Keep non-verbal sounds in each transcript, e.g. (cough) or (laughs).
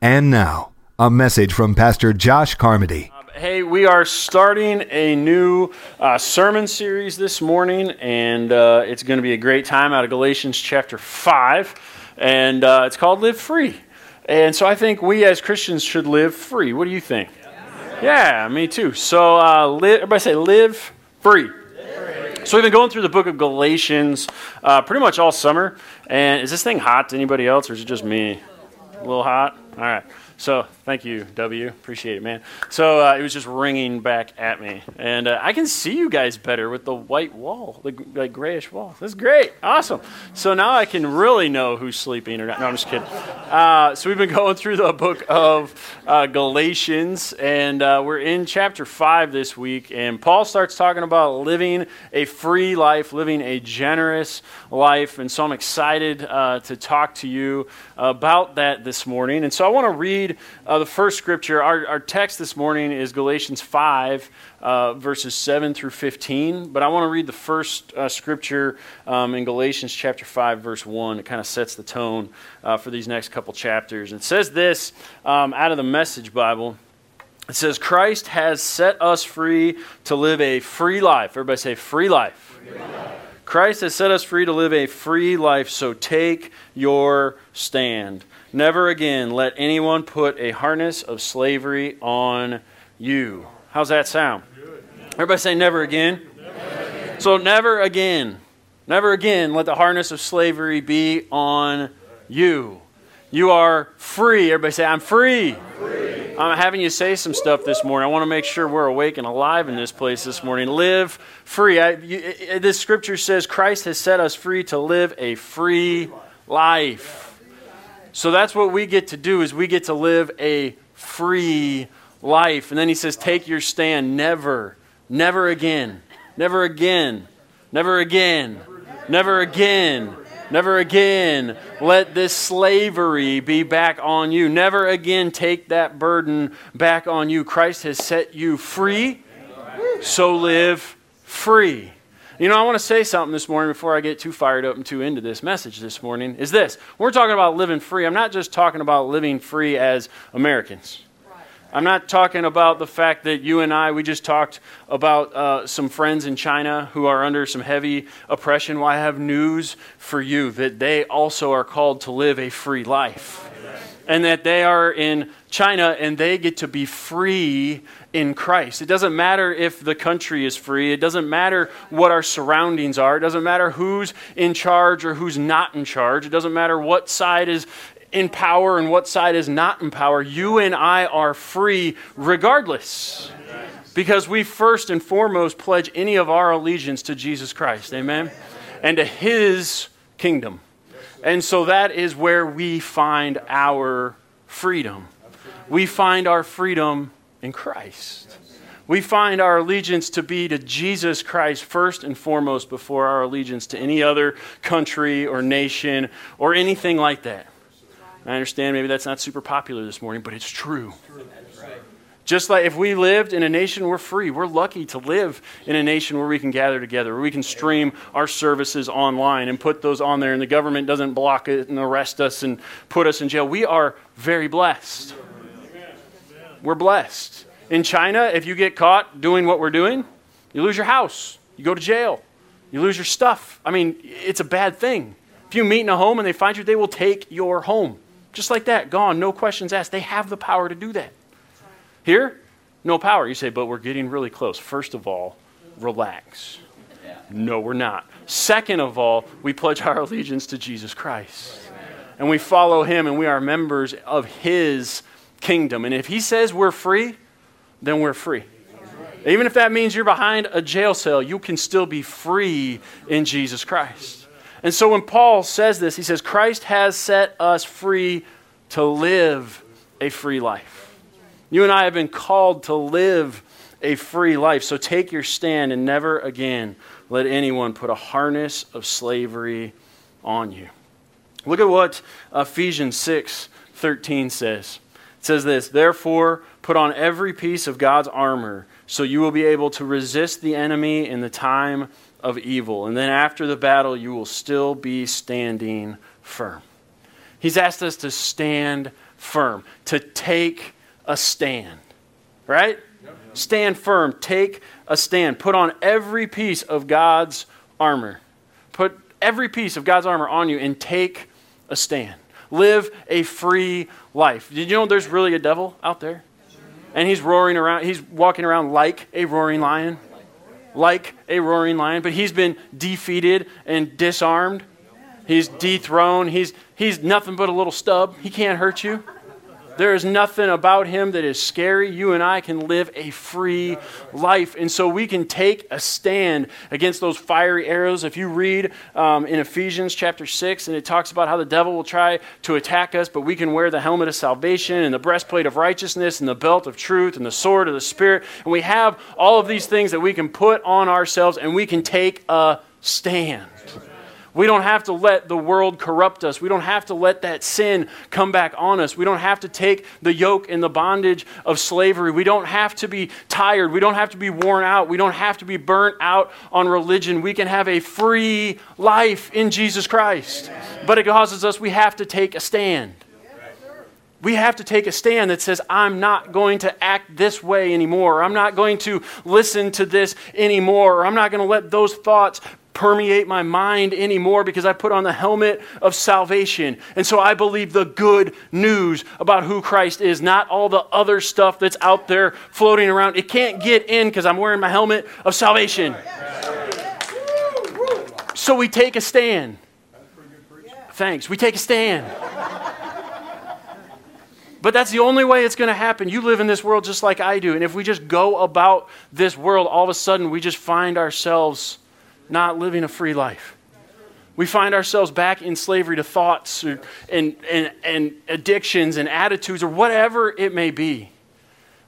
And now, a message from Pastor Josh Carmody. Hey, we are starting a new uh, sermon series this morning, and uh, it's going to be a great time out of Galatians chapter 5, and uh, it's called Live Free. And so I think we as Christians should live free. What do you think? Yeah, me too. So uh, li- everybody say, live free. So we've been going through the book of Galatians uh, pretty much all summer. And is this thing hot to anybody else, or is it just me? A little hot? All right. So thank you, W. Appreciate it, man. So uh, it was just ringing back at me, and uh, I can see you guys better with the white wall, the like grayish wall. That's great, awesome. So now I can really know who's sleeping or not. No, I'm just kidding. Uh, so we've been (laughs) going through the book of uh, Galatians, and uh, we're in chapter five this week. And Paul starts talking about living a free life, living a generous life, and so I'm excited uh, to talk to you about that this morning. And so I want to read uh, the first scripture. Our, our text this morning is Galatians 5, uh, verses 7 through 15. But I want to read the first uh, scripture um, in Galatians chapter 5, verse 1. It kind of sets the tone uh, for these next couple chapters. It says this um, out of the Message Bible. It says, Christ has set us free to live a free life. Everybody say, free life. Free life. Christ has set us free to live a free life, so take your stand. Never again let anyone put a harness of slavery on you. How's that sound? Everybody say never again. So never again. Never again let the harness of slavery be on you. You are free. Everybody say, I'm free. I'm free. I'm having you say some stuff this morning. I want to make sure we're awake and alive in this place this morning. Live free. I, you, this scripture says Christ has set us free to live a free life. So that's what we get to do is we get to live a free life. And then he says, take your stand. Never, never again, never again, never again, never again, never again let this slavery be back on you. Never again take that burden back on you. Christ has set you free, so live free. You know, I want to say something this morning before I get too fired up and too into this message this morning is this. When We're talking about living free. I'm not just talking about living free as Americans. I'm not talking about the fact that you and I, we just talked about uh, some friends in China who are under some heavy oppression. Well, I have news for you that they also are called to live a free life. And that they are in China and they get to be free in Christ. It doesn't matter if the country is free. It doesn't matter what our surroundings are. It doesn't matter who's in charge or who's not in charge. It doesn't matter what side is in power and what side is not in power. You and I are free regardless. Because we first and foremost pledge any of our allegiance to Jesus Christ. Amen? And to his kingdom. And so that is where we find our freedom. We find our freedom in Christ. We find our allegiance to be to Jesus Christ first and foremost before our allegiance to any other country or nation or anything like that. I understand maybe that's not super popular this morning, but it's true. Just like if we lived in a nation, we're free. We're lucky to live in a nation where we can gather together, where we can stream our services online and put those on there, and the government doesn't block it and arrest us and put us in jail. We are very blessed we're blessed. In China, if you get caught doing what we're doing, you lose your house, you go to jail, you lose your stuff. I mean, it's a bad thing. If you meet in a home and they find you, they will take your home. Just like that, gone, no questions asked. They have the power to do that. Here, no power. You say, but we're getting really close. First of all, relax. No, we're not. Second of all, we pledge our allegiance to Jesus Christ. And we follow him and we are members of his kingdom. And if he says we're free, then we're free. Even if that means you're behind a jail cell, you can still be free in Jesus Christ. And so when Paul says this, he says, Christ has set us free to live a free life. You and I have been called to live a free life. So take your stand and never again let anyone put a harness of slavery on you. Look at what Ephesians 6 13 says. It says this Therefore, put on every piece of God's armor, so you will be able to resist the enemy in the time of evil. And then after the battle, you will still be standing firm. He's asked us to stand firm, to take a stand. Right? Stand firm. Take a stand. Put on every piece of God's armor. Put every piece of God's armor on you and take a stand. Live a free life. Did you know there's really a devil out there? And he's roaring around, he's walking around like a roaring lion. Like a roaring lion, but he's been defeated and disarmed. He's dethroned. He's, he's nothing but a little stub. He can't hurt you. There is nothing about him that is scary. You and I can live a free life. And so we can take a stand against those fiery arrows. If you read um, in Ephesians chapter 6, and it talks about how the devil will try to attack us, but we can wear the helmet of salvation and the breastplate of righteousness and the belt of truth and the sword of the Spirit. And we have all of these things that we can put on ourselves and we can take a stand. We don't have to let the world corrupt us. We don't have to let that sin come back on us. We don't have to take the yoke and the bondage of slavery. We don't have to be tired. We don't have to be worn out. We don't have to be burnt out on religion. We can have a free life in Jesus Christ. But it causes us, we have to take a stand. We have to take a stand that says, I'm not going to act this way anymore. I'm not going to listen to this anymore. I'm not going to let those thoughts permeate my mind anymore because I put on the helmet of salvation. And so I believe the good news about who Christ is, not all the other stuff that's out there floating around. It can't get in because I'm wearing my helmet of salvation. So we take a stand. Thanks. We take a stand. But that's the only way it's going to happen. You live in this world just like I do. And if we just go about this world, all of a sudden we just find ourselves not living a free life. We find ourselves back in slavery to thoughts or, and, and, and addictions and attitudes or whatever it may be.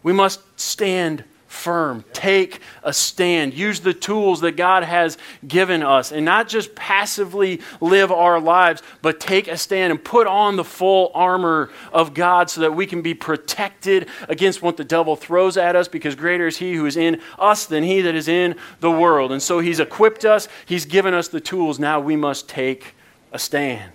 We must stand firm. Take a stand. Use the tools that God has given us and not just passively live our lives, but take a stand and put on the full armor of God so that we can be protected against what the devil throws at us because greater is he who is in us than he that is in the world. And so he's equipped us, he's given us the tools. Now we must take a stand.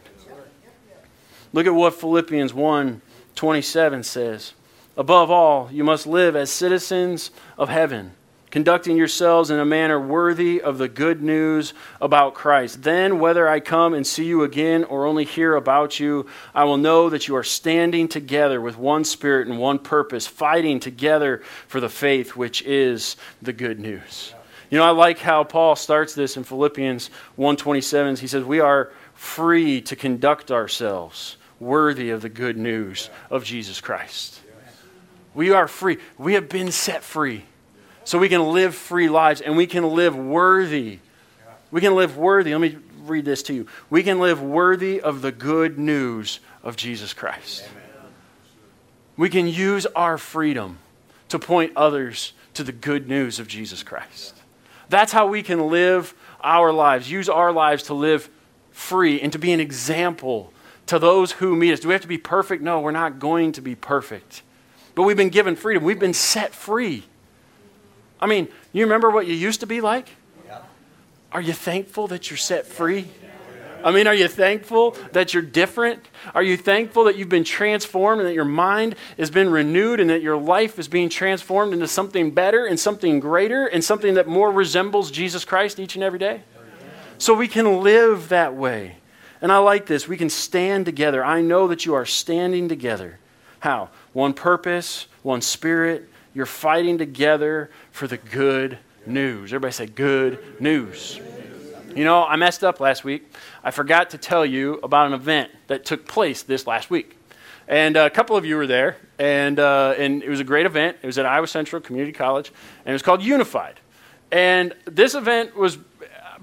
Look at what Philippians 1 27 says. Above all, you must live as citizens of heaven, conducting yourselves in a manner worthy of the good news about Christ. Then, whether I come and see you again or only hear about you, I will know that you are standing together with one spirit and one purpose, fighting together for the faith which is the good news. You know, I like how Paul starts this in Philippians 1:27. He says, "We are free to conduct ourselves worthy of the good news of Jesus Christ." We are free. We have been set free. So we can live free lives and we can live worthy. We can live worthy. Let me read this to you. We can live worthy of the good news of Jesus Christ. We can use our freedom to point others to the good news of Jesus Christ. That's how we can live our lives, use our lives to live free and to be an example to those who meet us. Do we have to be perfect? No, we're not going to be perfect. But we've been given freedom. We've been set free. I mean, you remember what you used to be like? Are you thankful that you're set free? I mean, are you thankful that you're different? Are you thankful that you've been transformed and that your mind has been renewed and that your life is being transformed into something better and something greater and something that more resembles Jesus Christ each and every day? So we can live that way. And I like this. We can stand together. I know that you are standing together. How? One purpose, one spirit. You're fighting together for the good news. Everybody say, good news. You know, I messed up last week. I forgot to tell you about an event that took place this last week. And a couple of you were there, and, uh, and it was a great event. It was at Iowa Central Community College, and it was called Unified. And this event was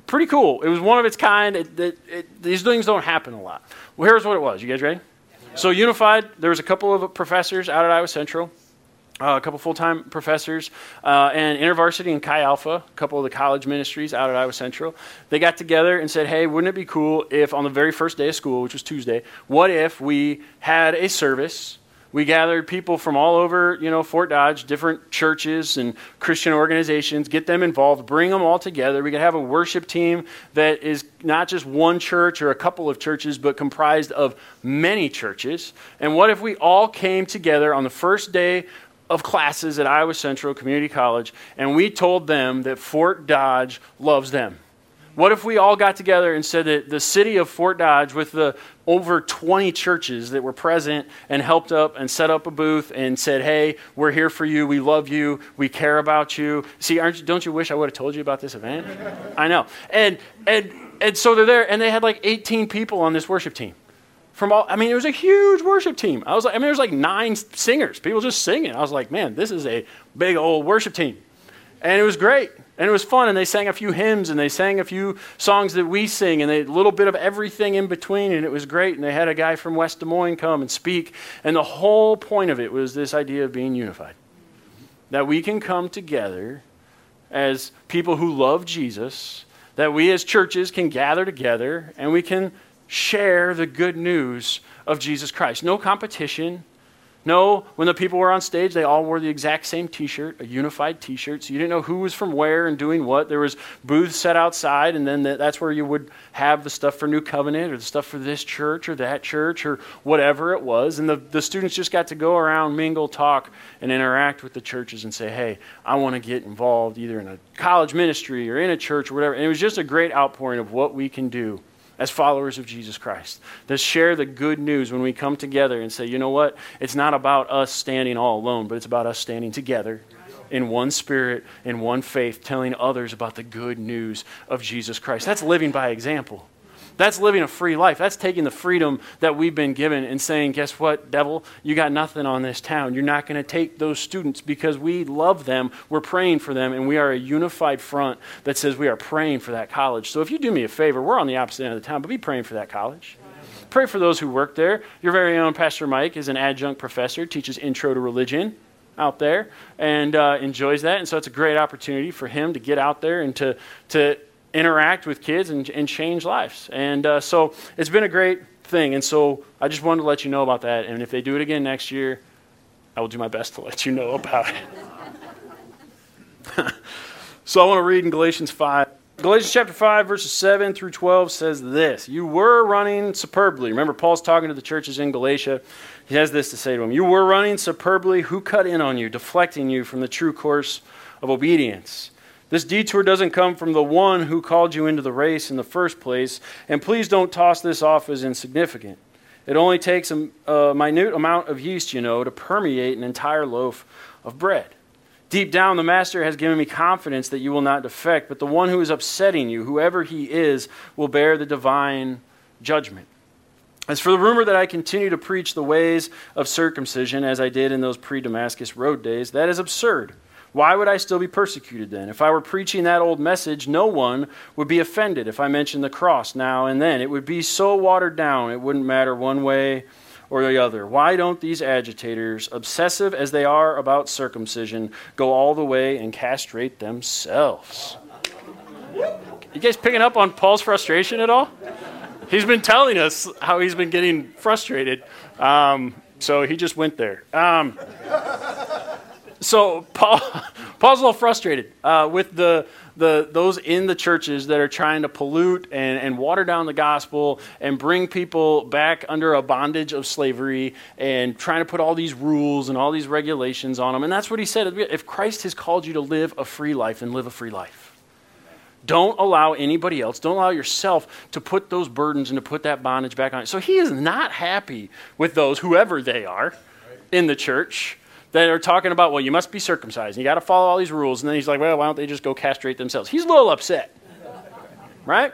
pretty cool. It was one of its kind. It, it, it, these things don't happen a lot. Well, here's what it was. You guys ready? So Unified, there was a couple of professors out at Iowa Central, uh, a couple full-time professors, uh, and InterVarsity and Chi Alpha, a couple of the college ministries out at Iowa Central. They got together and said, "Hey, wouldn't it be cool if on the very first day of school, which was Tuesday, what if we had a service?" We gathered people from all over, you know, Fort Dodge, different churches and Christian organizations, get them involved, bring them all together. We could have a worship team that is not just one church or a couple of churches, but comprised of many churches. And what if we all came together on the first day of classes at Iowa Central Community College and we told them that Fort Dodge loves them? What if we all got together and said that the city of Fort Dodge, with the over 20 churches that were present and helped up and set up a booth and said, "Hey, we're here for you. We love you. We care about you." See, aren't you, don't you wish I would have told you about this event? I know. And and and so they're there, and they had like 18 people on this worship team. From all, I mean, it was a huge worship team. I was like, I mean, there was like nine singers, people just singing. I was like, man, this is a big old worship team, and it was great. And it was fun, and they sang a few hymns, and they sang a few songs that we sing, and they, a little bit of everything in between, and it was great. And they had a guy from West Des Moines come and speak, and the whole point of it was this idea of being unified. That we can come together as people who love Jesus, that we as churches can gather together, and we can share the good news of Jesus Christ. No competition, no, when the people were on stage, they all wore the exact same t shirt, a unified t shirt. So you didn't know who was from where and doing what. There was booths set outside, and then that's where you would have the stuff for New Covenant or the stuff for this church or that church or whatever it was. And the, the students just got to go around, mingle, talk, and interact with the churches and say, hey, I want to get involved either in a college ministry or in a church or whatever. And it was just a great outpouring of what we can do as followers of Jesus Christ. To share the good news when we come together and say, you know what? It's not about us standing all alone, but it's about us standing together in one spirit, in one faith, telling others about the good news of Jesus Christ. That's living by example. That's living a free life. That's taking the freedom that we've been given and saying, guess what, devil? You got nothing on this town. You're not going to take those students because we love them. We're praying for them, and we are a unified front that says we are praying for that college. So if you do me a favor, we're on the opposite end of the town, but be praying for that college. Pray for those who work there. Your very own Pastor Mike is an adjunct professor, teaches intro to religion out there, and uh, enjoys that. And so it's a great opportunity for him to get out there and to, to interact with kids and, and change lives. And uh, so it's been a great thing. And so I just wanted to let you know about that. And if they do it again next year, I will do my best to let you know about it. (laughs) so I want to read in Galatians 5. Galatians chapter 5, verses 7 through 12 says this You were running superbly. Remember, Paul's talking to the churches in Galatia. He has this to say to them You were running superbly. Who cut in on you, deflecting you from the true course of obedience? This detour doesn't come from the one who called you into the race in the first place, and please don't toss this off as insignificant. It only takes a, a minute amount of yeast, you know, to permeate an entire loaf of bread. Deep down, the Master has given me confidence that you will not defect, but the one who is upsetting you, whoever he is, will bear the divine judgment. As for the rumor that I continue to preach the ways of circumcision as I did in those pre Damascus road days, that is absurd. Why would I still be persecuted then? If I were preaching that old message, no one would be offended if I mentioned the cross now and then. It would be so watered down, it wouldn't matter one way or the other. Why don't these agitators, obsessive as they are about circumcision, go all the way and castrate themselves? You guys picking up on Paul's frustration at all? He's been telling us how he's been getting frustrated. Um, so he just went there. Um, so Paul, (laughs) Paul's a little frustrated uh, with the, the those in the churches that are trying to pollute and, and water down the gospel and bring people back under a bondage of slavery and trying to put all these rules and all these regulations on them. And that's what he said. If Christ has called you to live a free life, then live a free life. Don't allow anybody else, don't allow yourself to put those burdens and to put that bondage back on. So he is not happy with those, whoever they are, in the church that are talking about, well, you must be circumcised. You got to follow all these rules. And then he's like, well, why don't they just go castrate themselves? He's a little upset, right?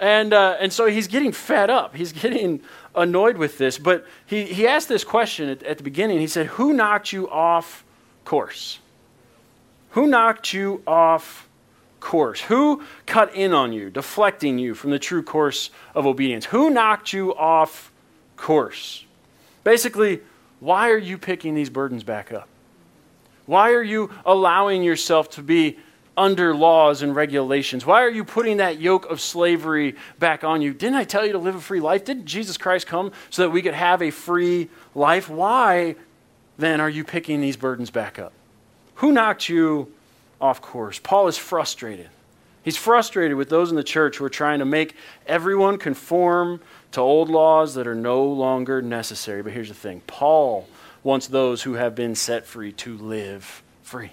And, uh, and so he's getting fed up. He's getting annoyed with this. But he, he asked this question at, at the beginning. He said, Who knocked you off course? Who knocked you off course? Who cut in on you, deflecting you from the true course of obedience? Who knocked you off course? Basically, why are you picking these burdens back up? Why are you allowing yourself to be under laws and regulations? Why are you putting that yoke of slavery back on you? Didn't I tell you to live a free life? Didn't Jesus Christ come so that we could have a free life? Why then are you picking these burdens back up? Who knocked you off course? Paul is frustrated. He's frustrated with those in the church who are trying to make everyone conform to old laws that are no longer necessary. But here's the thing Paul wants those who have been set free to live free.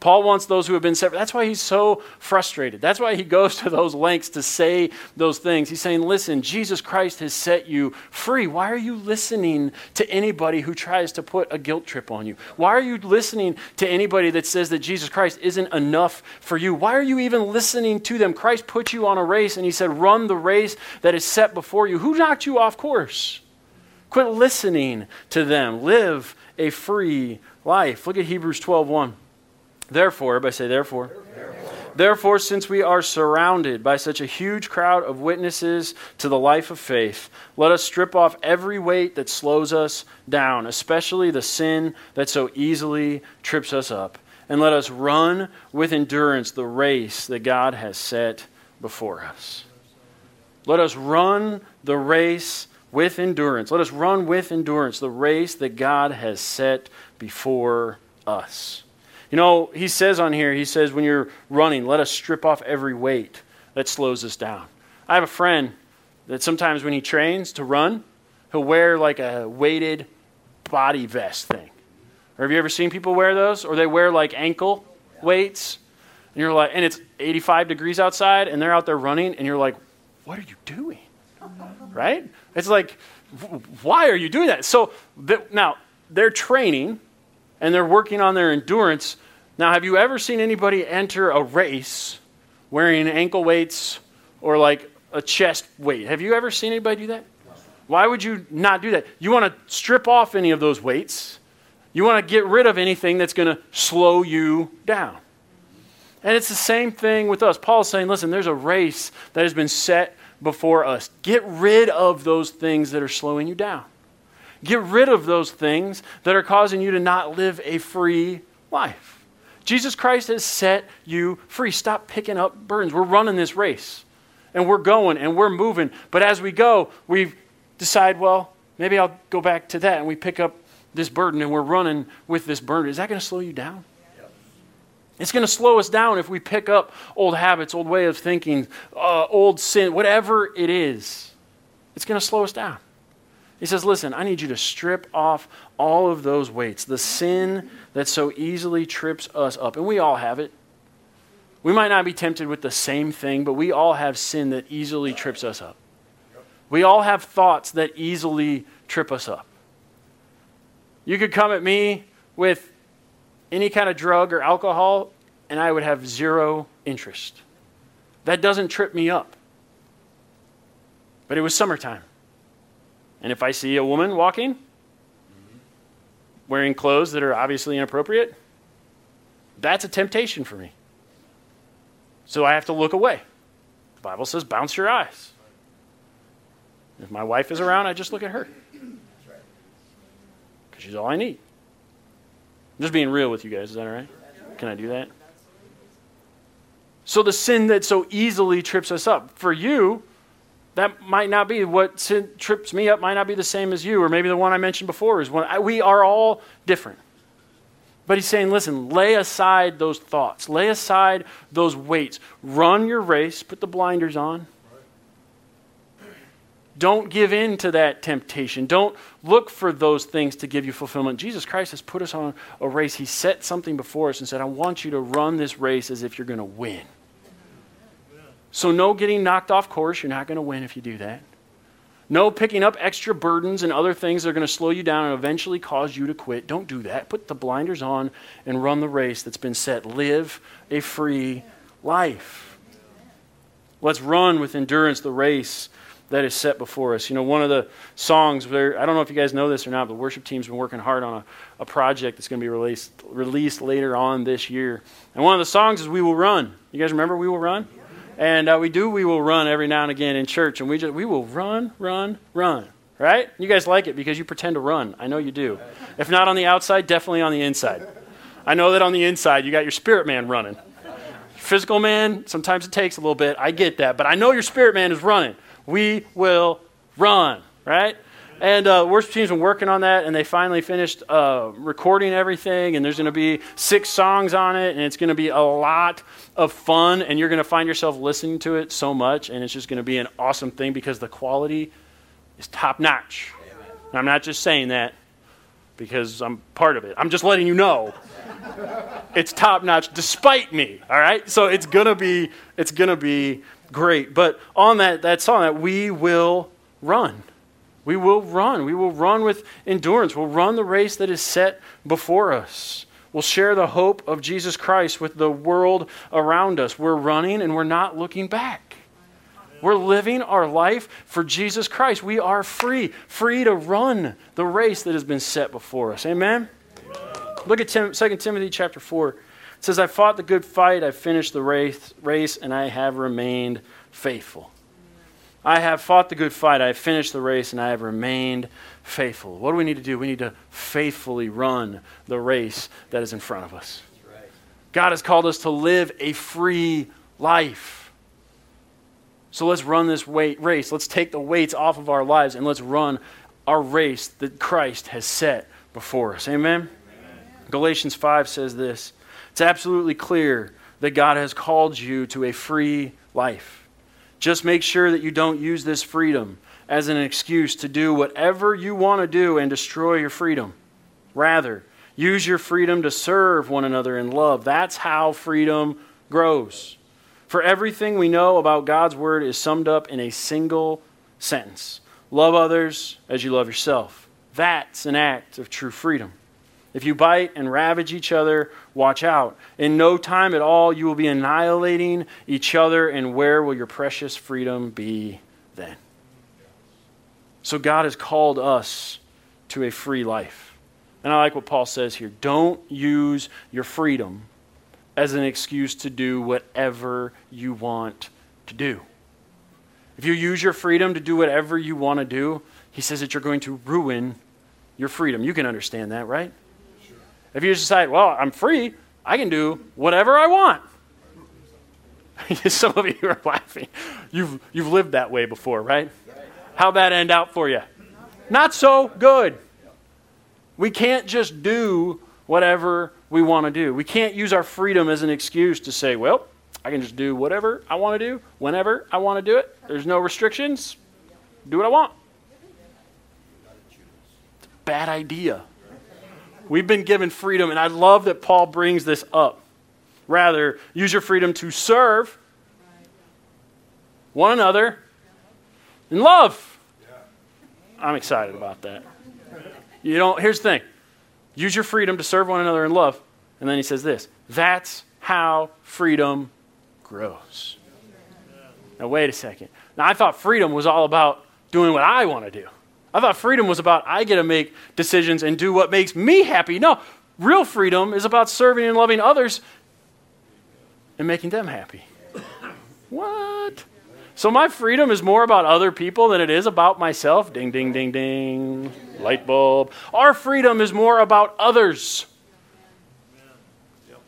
Paul wants those who have been set. That's why he's so frustrated. That's why he goes to those lengths to say those things. He's saying, Listen, Jesus Christ has set you free. Why are you listening to anybody who tries to put a guilt trip on you? Why are you listening to anybody that says that Jesus Christ isn't enough for you? Why are you even listening to them? Christ put you on a race and he said, Run the race that is set before you. Who knocked you off course? Quit listening to them. Live a free life. Look at Hebrews 12 1. Therefore, everybody say, therefore. therefore. Therefore, since we are surrounded by such a huge crowd of witnesses to the life of faith, let us strip off every weight that slows us down, especially the sin that so easily trips us up, and let us run with endurance the race that God has set before us. Let us run the race with endurance. Let us run with endurance the race that God has set before us. You know, he says on here, he says, when you're running, let us strip off every weight that slows us down. I have a friend that sometimes when he trains to run, he'll wear like a weighted body vest thing. Or have you ever seen people wear those? Or they wear like ankle weights. And you're like, and it's 85 degrees outside, and they're out there running, and you're like, what are you doing? Right? It's like, why are you doing that? So now they're training and they're working on their endurance. Now, have you ever seen anybody enter a race wearing ankle weights or like a chest weight? Have you ever seen anybody do that? Why would you not do that? You want to strip off any of those weights. You want to get rid of anything that's going to slow you down. And it's the same thing with us. Paul's saying, listen, there's a race that has been set before us. Get rid of those things that are slowing you down. Get rid of those things that are causing you to not live a free life. Jesus Christ has set you free. Stop picking up burdens. We're running this race and we're going and we're moving. But as we go, we decide, well, maybe I'll go back to that and we pick up this burden and we're running with this burden. Is that going to slow you down? It's going to slow us down if we pick up old habits, old way of thinking, uh, old sin, whatever it is. It's going to slow us down. He says, Listen, I need you to strip off all of those weights, the sin that so easily trips us up. And we all have it. We might not be tempted with the same thing, but we all have sin that easily trips us up. We all have thoughts that easily trip us up. You could come at me with any kind of drug or alcohol, and I would have zero interest. That doesn't trip me up. But it was summertime. And if I see a woman walking, wearing clothes that are obviously inappropriate, that's a temptation for me. So I have to look away. The Bible says, bounce your eyes. If my wife is around, I just look at her. Because she's all I need. I'm just being real with you guys. Is that all right? Can I do that? So the sin that so easily trips us up. For you, that might not be what trips me up might not be the same as you or maybe the one i mentioned before is one we are all different but he's saying listen lay aside those thoughts lay aside those weights run your race put the blinders on don't give in to that temptation. Don't look for those things to give you fulfillment. Jesus Christ has put us on a race. He set something before us and said, I want you to run this race as if you're going to win. So, no getting knocked off course. You're not going to win if you do that. No picking up extra burdens and other things that are going to slow you down and eventually cause you to quit. Don't do that. Put the blinders on and run the race that's been set. Live a free life. Let's run with endurance the race that is set before us. You know, one of the songs, where, I don't know if you guys know this or not, but the worship team's been working hard on a, a project that's going to be released, released later on this year. And one of the songs is We Will Run. You guys remember We Will Run? And uh, we do, we will run every now and again in church, and we just, we will run, run, run. Right? You guys like it because you pretend to run. I know you do. If not on the outside, definitely on the inside. I know that on the inside, you got your spirit man running. Physical man, sometimes it takes a little bit. I get that. But I know your spirit man is running. We will run, right? And uh, worship team's been working on that, and they finally finished uh, recording everything. And there's going to be six songs on it, and it's going to be a lot of fun. And you're going to find yourself listening to it so much, and it's just going to be an awesome thing because the quality is top notch. I'm not just saying that because I'm part of it. I'm just letting you know it's top notch despite me. All right, so it's gonna be it's gonna be great. But on that that song, that we will run. We will run. We will run with endurance. We'll run the race that is set before us. We'll share the hope of Jesus Christ with the world around us. We're running and we're not looking back. We're living our life for Jesus Christ. We are free, free to run the race that has been set before us. Amen? Look at Tim, 2 Timothy chapter 4. It says, I fought the good fight, I finished the race, race, and I have remained faithful. I have fought the good fight. I have finished the race and I have remained faithful. What do we need to do? We need to faithfully run the race that is in front of us. Right. God has called us to live a free life. So let's run this weight, race. Let's take the weights off of our lives and let's run our race that Christ has set before us. Amen? Amen? Galatians 5 says this It's absolutely clear that God has called you to a free life. Just make sure that you don't use this freedom as an excuse to do whatever you want to do and destroy your freedom. Rather, use your freedom to serve one another in love. That's how freedom grows. For everything we know about God's Word is summed up in a single sentence Love others as you love yourself. That's an act of true freedom. If you bite and ravage each other, watch out. In no time at all, you will be annihilating each other, and where will your precious freedom be then? So, God has called us to a free life. And I like what Paul says here don't use your freedom as an excuse to do whatever you want to do. If you use your freedom to do whatever you want to do, he says that you're going to ruin your freedom. You can understand that, right? If you decide, well, I'm free, I can do whatever I want. (laughs) Some of you are laughing. You've, you've lived that way before, right? How'd that end out for you? Not so good. We can't just do whatever we want to do. We can't use our freedom as an excuse to say, well, I can just do whatever I want to do, whenever I want to do it. There's no restrictions. Do what I want. It's a bad idea. We've been given freedom, and I love that Paul brings this up. Rather, use your freedom to serve one another in love. I'm excited about that. You know, here's the thing use your freedom to serve one another in love. And then he says this that's how freedom grows. Now, wait a second. Now, I thought freedom was all about doing what I want to do. I thought freedom was about I get to make decisions and do what makes me happy. No, real freedom is about serving and loving others and making them happy. What? So my freedom is more about other people than it is about myself. Ding, ding, ding, ding. Light bulb. Our freedom is more about others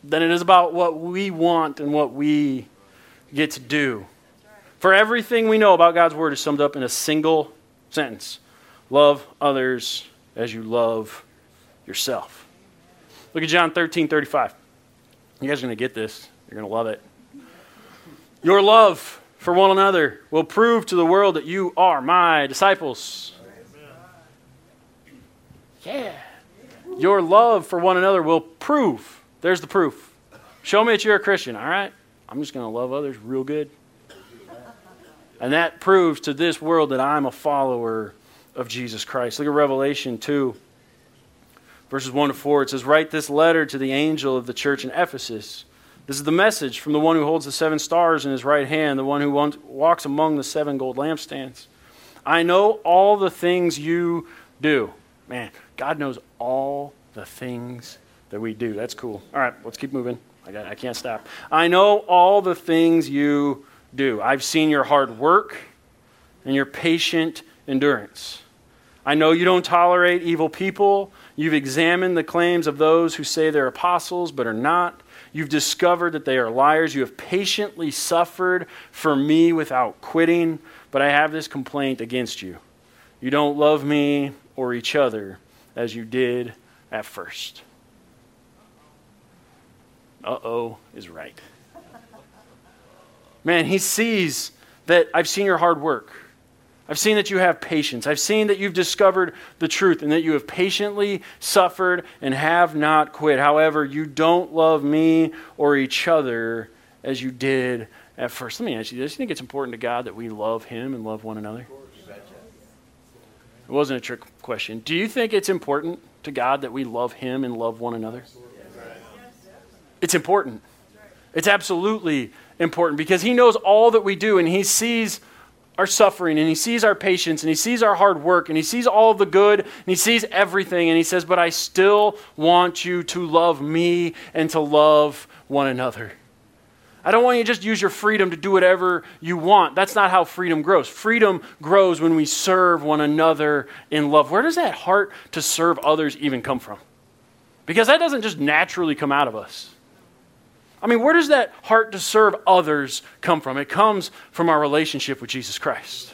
than it is about what we want and what we get to do. For everything we know about God's Word is summed up in a single sentence Love others as you love yourself. Look at John 13 35. You guys are going to get this. You're going to love it. Your love for one another will prove to the world that you are my disciples. Yeah. Your love for one another will prove. There's the proof. Show me that you're a Christian, all right? I'm just going to love others real good. And that proves to this world that I'm a follower of Jesus Christ. Look at Revelation 2, verses 1 to 4. It says, Write this letter to the angel of the church in Ephesus. This is the message from the one who holds the seven stars in his right hand, the one who walks among the seven gold lampstands. I know all the things you do. Man, God knows all the things that we do. That's cool. All right, let's keep moving. I, got, I can't stop. I know all the things you do. I've seen your hard work and your patient endurance. I know you don't tolerate evil people. You've examined the claims of those who say they're apostles but are not. You've discovered that they are liars. You have patiently suffered for me without quitting. But I have this complaint against you. you don't love me or each other as you did at first. Uh oh is right. Man, he sees that I've seen your hard work. I've seen that you have patience. I've seen that you've discovered the truth and that you have patiently suffered and have not quit. However, you don't love me or each other as you did at first. Let me ask you this. Do you think it's important to God that we love him and love one another? It wasn't a trick question. Do you think it's important to God that we love him and love one another? It's important. It's absolutely important because he knows all that we do and he sees our suffering and he sees our patience and he sees our hard work and he sees all the good and he sees everything and he says, But I still want you to love me and to love one another. I don't want you to just use your freedom to do whatever you want. That's not how freedom grows. Freedom grows when we serve one another in love. Where does that heart to serve others even come from? Because that doesn't just naturally come out of us. I mean, where does that heart to serve others come from? It comes from our relationship with Jesus Christ.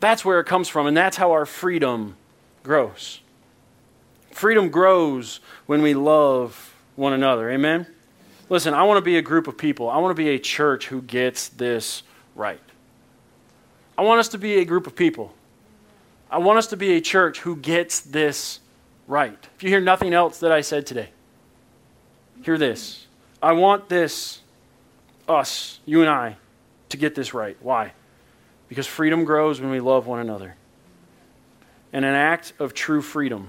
That's where it comes from, and that's how our freedom grows. Freedom grows when we love one another. Amen? Listen, I want to be a group of people. I want to be a church who gets this right. I want us to be a group of people. I want us to be a church who gets this right. If you hear nothing else that I said today, hear this. I want this, us, you and I, to get this right. Why? Because freedom grows when we love one another. And an act of true freedom,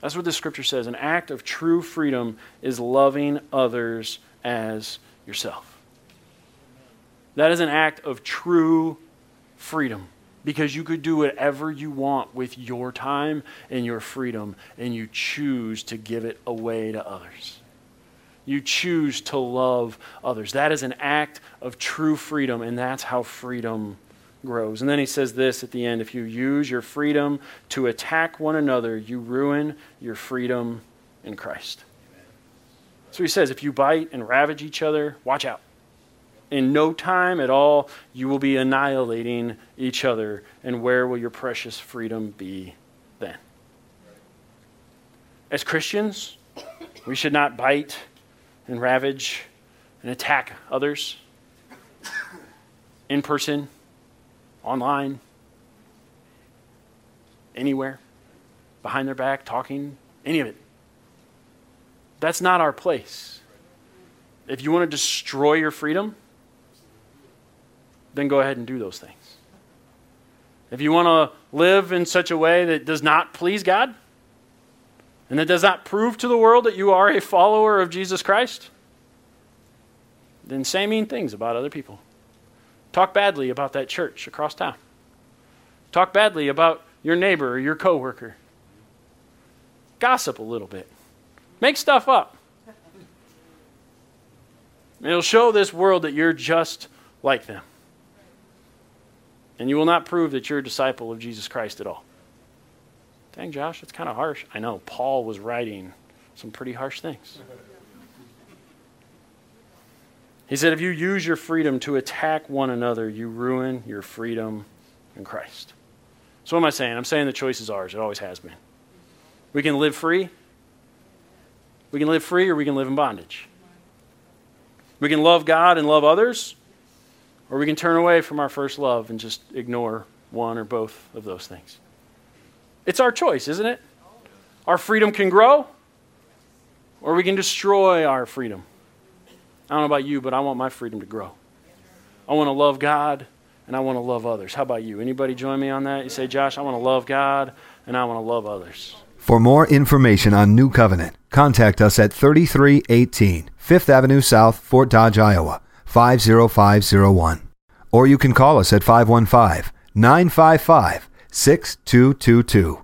that's what the scripture says, an act of true freedom is loving others as yourself. That is an act of true freedom because you could do whatever you want with your time and your freedom, and you choose to give it away to others. You choose to love others. That is an act of true freedom, and that's how freedom grows. And then he says this at the end if you use your freedom to attack one another, you ruin your freedom in Christ. So he says if you bite and ravage each other, watch out. In no time at all, you will be annihilating each other. And where will your precious freedom be then? As Christians, we should not bite and ravage and attack others in person, online, anywhere, behind their back, talking, any of it. That's not our place. If you want to destroy your freedom, then go ahead and do those things. If you want to live in such a way that does not please God, and that does not prove to the world that you are a follower of Jesus Christ, then say mean things about other people. Talk badly about that church across town. Talk badly about your neighbor or your coworker. Gossip a little bit. Make stuff up. It'll show this world that you're just like them. And you will not prove that you're a disciple of Jesus Christ at all. Dang, Josh, it's kind of harsh. I know. Paul was writing some pretty harsh things. He said, if you use your freedom to attack one another, you ruin your freedom in Christ. So, what am I saying? I'm saying the choice is ours. It always has been. We can live free. We can live free or we can live in bondage. We can love God and love others, or we can turn away from our first love and just ignore one or both of those things. It's our choice, isn't it? Our freedom can grow, or we can destroy our freedom. I don't know about you, but I want my freedom to grow. I want to love God and I want to love others. How about you? Anybody join me on that? You say, Josh, I want to love God and I want to love others. For more information on New Covenant, contact us at 3318 Fifth Avenue South, Fort Dodge, Iowa, 50501. Or you can call us at 515 955 6222.